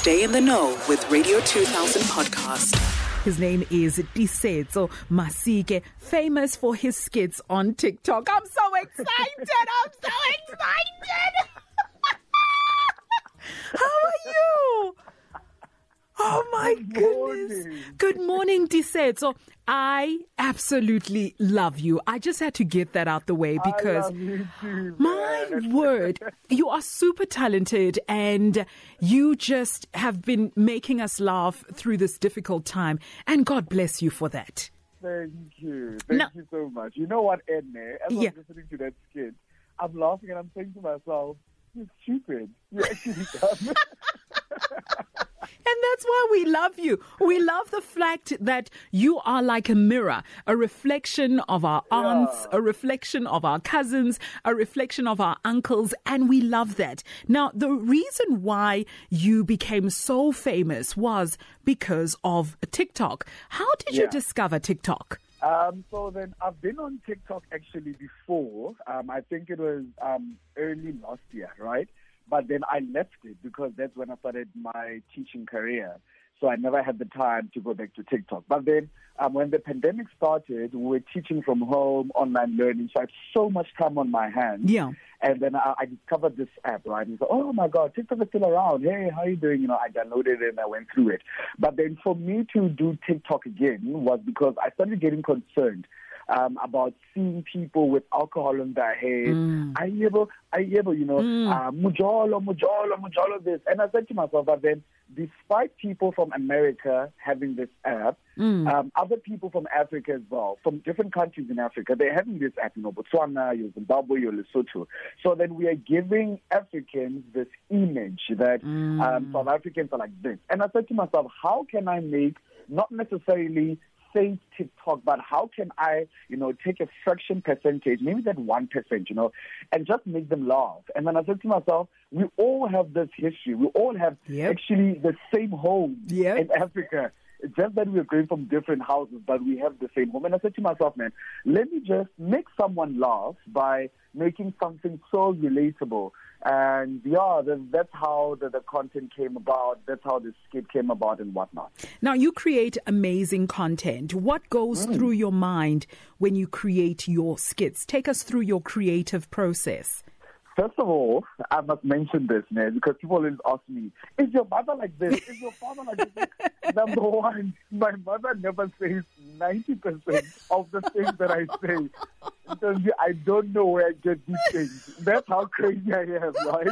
Stay in the know with Radio 2000 podcast. His name is Tiisetso Masike, famous for his skits on TikTok. I'm so excited. I'm so excited. How are you? Oh my Good goodness. morning. Good morning, Tiisetso. I absolutely love you. I just had to get that out the way because I love you too, my word, you are super talented and you just have been making us laugh through this difficult time. And God bless you for that. Thank you. Thank you so much. You know what, Edna? As Yeah. I was listening to that skit, I'm laughing and I'm saying to myself, you're stupid. You're actually dumb. And that's why we love you. We love the fact that you are like a mirror, a reflection of our aunts, Yeah. a reflection of our cousins, a reflection of our uncles, and we love that. Now, the reason why you became so famous was because of TikTok. How did you discover TikTok? Um, so then I've been on TikTok actually before. Um, I think it was um, early last year, right? But then I left it because that's when I started my teaching career. So I never had the time to go back to TikTok. But then um, when the pandemic started, we were teaching from home, online learning. So I had so much time on my hands. Yeah. And then I, I discovered this app, right? And so, oh my God, TikTok is still around. Hey, how are you doing? You know, I downloaded it and I went through it. But then for me to do TikTok again was because I started getting concerned um, about seeing people with alcohol in their head. I able, I able, you know, uh, mujolo, mujolo, mujolo this. And I said to myself, but then despite people from America having this app, um, other people from Africa as well, from different countries in Africa, they're having this app, you know, Botswana, your Zimbabwe, your Lesotho. So then we are giving Africans this image that um, South Africans are like this. And I said to myself, how can I make not necessarily say TikTok, but how can I, you know, take a fraction percentage, maybe that one percent, you know, and just make them laugh. And then I said to myself, we all have this history. We all have Yep. actually the same home Yep. in Africa. It's just that we're going from different houses, but we have the same home. And I said to myself, man, let me just make someone laugh by making something so relatable. And yeah, that's how the, the content came about. That's how the skit came about and whatnot. Now, you create amazing content. What goes mm. through your mind when you create your skits? Take us through your creative process. First of all, I must mention this, man, because people always ask me, is your mother like this? Is your father like this? Number one, my mother never says 90% of the things that I say. Because I don't know where I get these things. That's how crazy I am, right?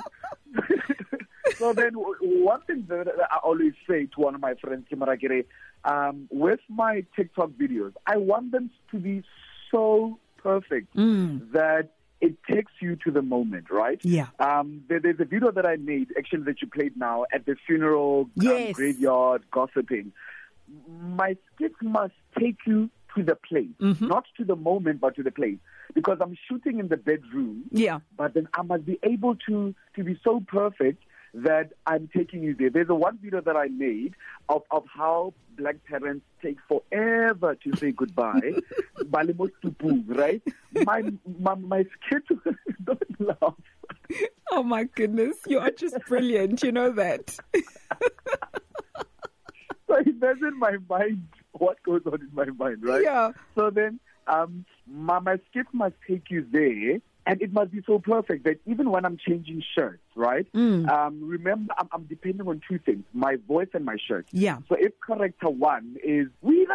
so then, one thing that I always say to one of my friends, Kimarakere, um, with my TikTok videos, I want them to be so perfect that it takes you to the moment, right? Yeah. Um, there, there's a video that I made, actually, that you played now at the funeral Yes. um, graveyard gossiping. My skits must take you to the place, Mm-hmm. not to the moment, but to the place. Because I'm shooting in the bedroom, Yeah. but then I must be able to to be so perfect that I'm taking you there. There's a one video that I made of, of how black parents take forever to say goodbye. Balimo tupu, right? My my my skit don't laugh. Oh my goodness, you are just brilliant. You know that. So imagine my mind, what goes on in my mind, right? Yeah. So then, um, my, my skit must take you there, and it must be so perfect that even when I'm changing shirts, right? Mm. Um, remember, I'm, I'm depending on two things: my voice and my shirt. Yeah. So if character one is we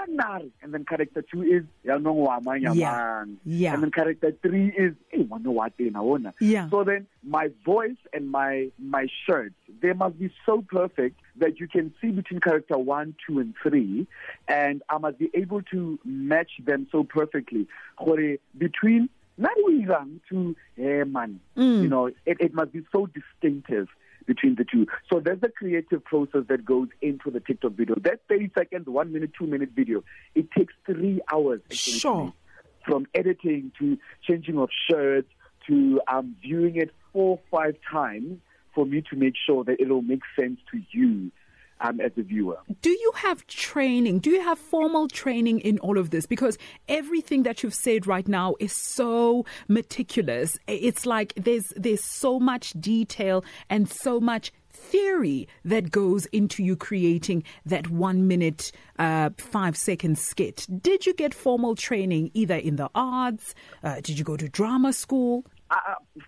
and then character two is Yanongwama Yeah. Yeah. and then character three is hey, wano what na ona. Yeah. So then my voice and my my shirts they must be so perfect that you can see between character one, two, and three, and I must be able to match them so perfectly. Gore, Between Nariwirang to Herman, you know, it, it must be so distinctive between the two. So there's a creative process that goes into the TikTok video. That 30 second, one minute, two minute video, it takes three hours. actually Sure. from editing to changing of shirts to um, viewing it four five times for me to make sure that it'll make sense to you um, as a viewer. Do you have training? Do you have formal training in all of this? Because everything that you've said right now is so meticulous. It's like there's there's so much detail and so much theory that goes into you creating that one minute, uh, five second skit. Did you get formal training either in the arts? Uh, did you go to drama school? Uh,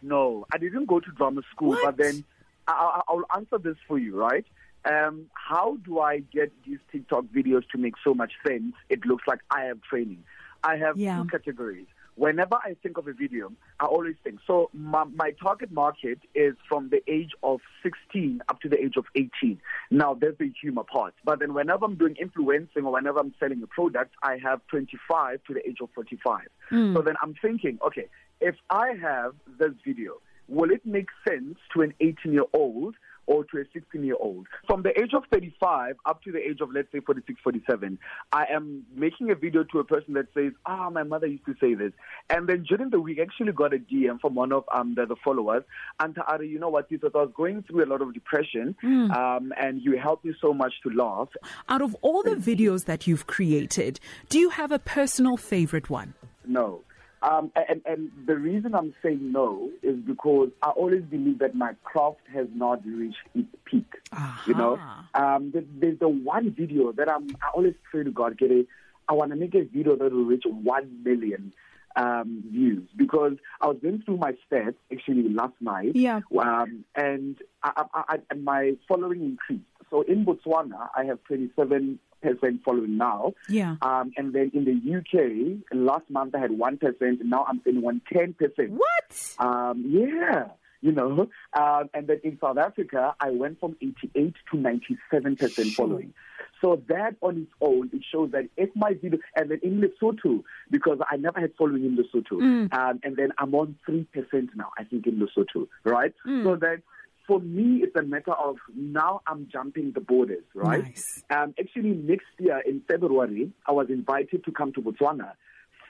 no, I didn't go to drama school, What? but then I, I, I'll answer this for you, right? Um, how do I get these TikTok videos to make so much sense? It looks like I have training. I have Yeah. two categories. Whenever I think of a video, I always think. So my, my target market is from the age of 16 up to the age of 18. Now there's the humor part, but then whenever I'm doing influencing or whenever I'm selling a product, I have 25 to the age of 45. So then I'm thinking, okay, if I have this video, will it make sense to an 18 year old or to a 16 year old? From the age of 35 up to the age of, let's say, 46, 47, I am making a video to a person that says, ah, my mother used to say this. And then during the week, I actually got a DM from one of um, the, the followers. And Ari, you know what, Tito, I was going through a lot of depression um, and you helped me so much to laugh. Out of all the videos that you've created, do you have a personal favorite one? No. Um, and, and the reason I'm saying no is because I always believe that my craft has not reached its peak. uh, You know, um, there- there's the one video that I'm. I always pray to God, get it. I want to make a video that will reach one million um, views because I was going through my stats actually last night. Yeah. Um, and I, I, I, and my following increased. So in Botswana, I have 27 percent following now. Yeah. Um, and then in the UK, last month I had 1%, and now I'm in 110%. What? Um, yeah, you know. Um, and then in South Africa, I went from 88 to 97% following. So that on its own, it shows that if my video, and then in Lesotho, because I never had following in Lesotho, um, and then I'm on 3% now, I think, in Lesotho, right? So that for me, it's a matter of now I'm jumping the borders, right? Nice. Um, actually, next year in February, I was invited to come to Botswana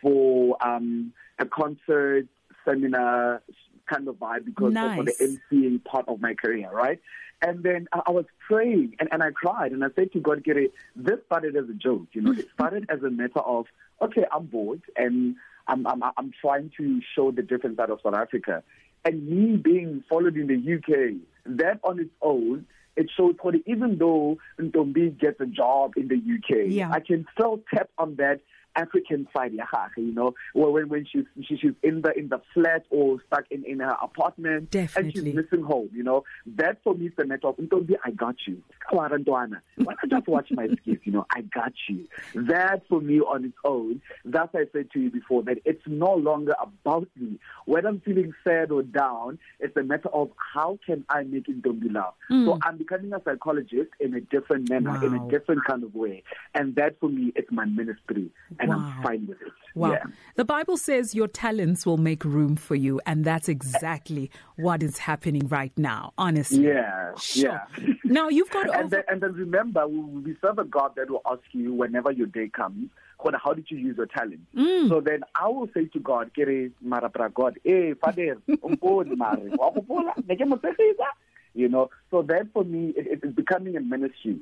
for um, a concert, seminar kind of vibe because of for the Nice. emceeing part of my career, right? And then I I was praying and, and I cried and I said to God, Gary, this started as a joke, you know, it started as a matter of, okay, I'm bored and I'm, I'm, I'm trying to show the different side of South Africa. And me being followed in the UK, that on its own, it shows for even though Ntombi gets a job in the UK, Yeah. I can still tap on that African side, you know, where when, when she's she, she's in the in the flat or stuck in, in her apartment Definitely. and she's missing home, you know. That for me is the matter of Ntombi, I got you. Why not just watch my skits, you know, I got you. That for me on its own, that's I said to you before, that it's no longer about me. When I'm feeling sad or down, it's a matter of how can I make Ntombi laugh. So hmm. I'm becoming a psychologist in a different manner, in a different kind of way. And that for me is my ministry. And Wow. I'm fine with it. Wow. Yeah. The Bible says your talents will make room for you, and that's exactly what is happening right now, honestly. Yeah. Sure. Yeah. Now, you've got and, over. then, and then remember, we, serve a God that will ask you whenever your day comes, "Khona, how did you use your talent? Mm. So then I will say to God, Kere, Marapra God, eh, Father, umponi mare, wa gopola, ne ke mo tshegisa?" You know, so that for me, it, it is becoming a ministry.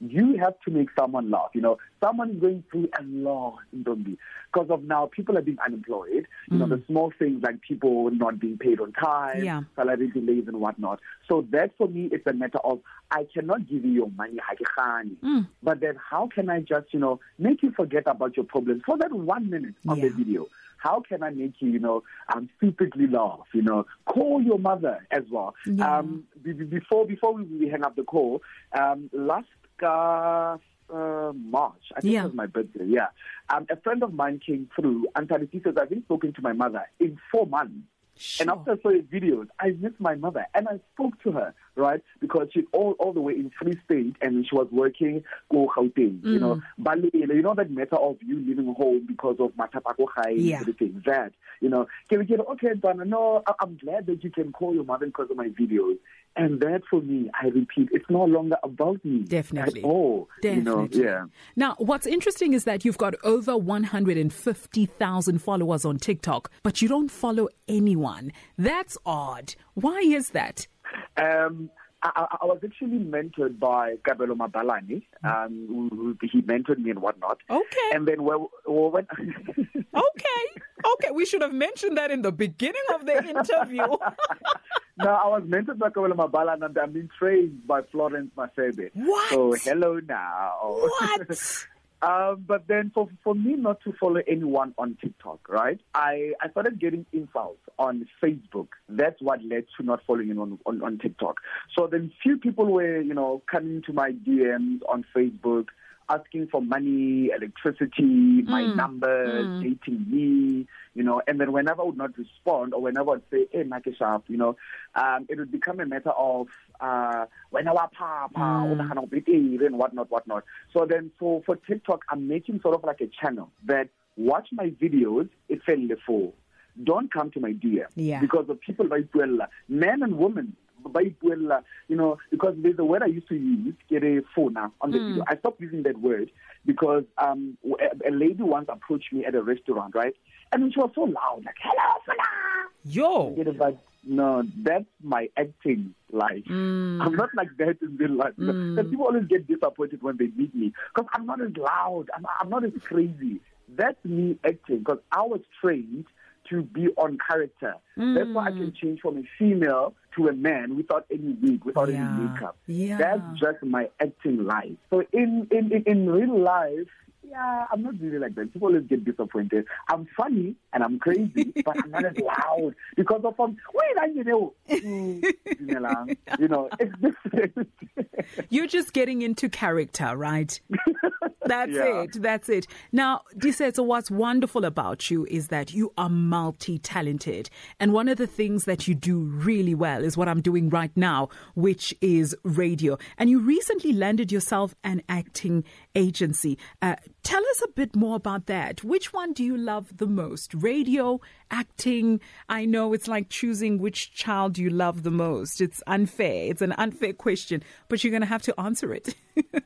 You have to make someone laugh. You know, someone is going through a lot in Dombi because of now people are being unemployed. You know, the small things like people not being paid on time, Mm. Yeah. salary delays and whatnot. So that for me is a matter of I cannot give you your money, ha ke kgane. Mm. but then how can I just you know make you forget about your problems for that one minute of the video? How can I make you, you know, um, stupidly laugh? You know, call your mother as well. Yeah. Um, be- before before we, we hang up the call, um, last uh, uh, March, I think Yeah. it was my birthday. Yeah, um, a friend of mine came through and he says, "I've been spoken to my mother in four months." Sure. And after I saw his videos, I missed my mother, and I spoke to her, right? Because she's all all the way in Free State, and she was working go Gauteng, you know, Mm. Balele, you know that matter of you leaving home because of matapako high Yeah. and everything. That, you know, can we get okay, Donna? No, I- I'm glad that you can call your mother because of my videos, and that for me, I repeat, it's no longer about me Definitely. at all. Definitely. You know? Yeah. Now, what's interesting is that you've got over 150,000 followers on TikTok, but you don't follow anyone. That's odd. Why is that? Um, I, I was actually mentored by Kabelo Mabalane. Um, who, who- he mentored me and whatnot. Okay. And then when, when Okay. Okay. We should have mentioned that in the beginning of the interview. no, I was mentored by talk about Mabala and I'm being trained by Florence Masebe. What? So hello now. What? um, but then for for me not to follow anyone on TikTok, right? I, I started getting insults on Facebook. That's what led to not following anyone on, on TikTok. So then few people were, you know, coming to my DMs on Facebook asking for money, electricity, my Mm. numbers, Mm. dating me, you know, and then whenever I would not respond or whenever I'd say, hey, Mike Sharp, you know, um, it would become a matter of, uh, when I papa, Mm. and whatnot, whatnot. So then for, for TikTok, I'm making sort of like a channel that watch my videos, it fell for. Don't come to my DM Yeah. because of people by Puella, men and women by Puella, you know, because there's a word I used to use, get a phone on the Mm. video. I stopped using that word because um, a, a lady once approached me at a restaurant, right? And she was so loud, like, hello, Fana. Yo. It, but no, that's my acting life. Mm. I'm not like that in real life. Know? And people always get disappointed when they meet me because I'm not as loud. I'm, I'm not as crazy. That's me acting because I was trained to be on character. That's why I Mm. can change from a female to a man without any wig, without Yeah. any makeup. Yeah. That's just my acting life. So in, in, in, in real life, yeah, I'm not really like that. People always get disappointed. I'm funny and I'm crazy, but I'm not as loud because of um. Wait, I you know, mm, you know, it's different. You're just getting into character, right? That's Yeah. it. That's it. Now, Tiisetso, what's wonderful about you is that you are multi-talented. And one of the things that you do really well is what I'm doing right now, which is radio. And you recently landed yourself an acting agency. Uh, tell us a bit more about that. Which one do you love the most? Radio, acting? I know it's like choosing which child you love the most. It's unfair. It's an unfair question, but you're going to have to answer it.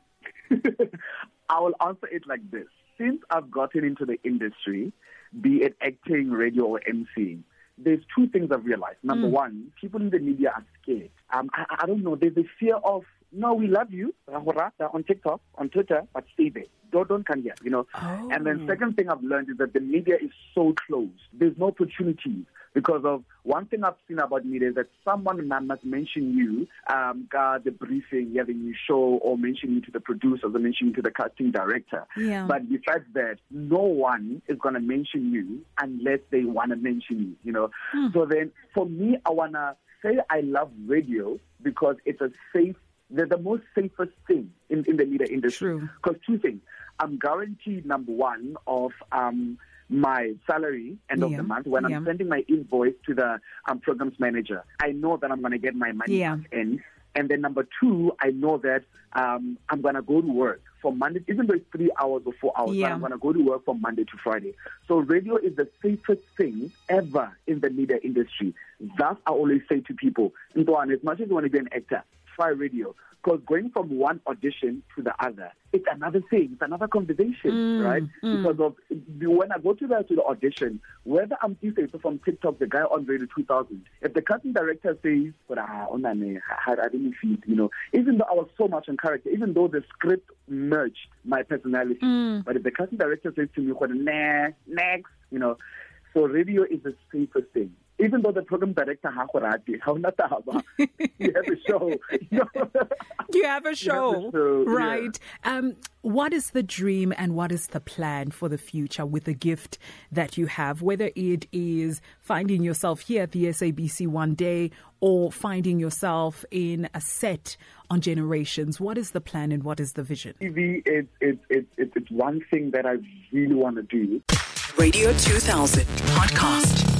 I will answer it like this. Since I've gotten into the industry, be it acting, radio, or emceeing, there's two things I've realized. Number one, people in the media are scared. Um, I, I don't know. There's a fear of, no, we love you, on TikTok, on Twitter, but stay there. Don't, don't come here, you know. Oh. And then second thing I've learned is that the media is so closed. There's no opportunities because of one thing I've seen about media is that someone must mention you, um, got the briefing, yeah, the new show, or mention you to the producers, or mention you to the casting director. Yeah. But besides that, no one is going to mention you unless they want to mention you, you know. So then for me, I want to say I love radio because it's a safe, they're the most safest thing in, in the media industry. Because two things, I'm guaranteed number one of um, my salary end of the month when yeah. I'm sending my invoice to the um, programs manager. I know that I'm going to get my money Yeah. in. And then number two, I know that um, I'm going to go to work from Monday, even though it's three hours or four hours, Yeah. but I'm going to go to work from Monday to Friday. So radio is the safest thing ever in the media industry. Thus, I always say to people, Ntwan, as much as you want to be an actor, try radio. Because going from one audition to the other, it's another thing. It's another conversation, Mm, right? Because of when I go to the to the audition, whether I'm if it's from TikTok, the guy on Radio 2000, if the casting director says, "But ah, on that, I, didn't feel," you know, even though I was so much in character, even though the script merged my personality, but if the casting director says to me, "What nah, next," you know, so radio is the safest thing. Even though the program director ha go rate, ha ona taba. you have a show. You know? You have a show, show, yeah. right? Um, what is the dream and what is the plan for the future with the gift that you have? Whether it is finding yourself here at the SABC one day or finding yourself in a set on Generations, what is the plan and what is the vision? TV, it's it's it's it's it's one thing that I really want to do. Radio 2000 podcast.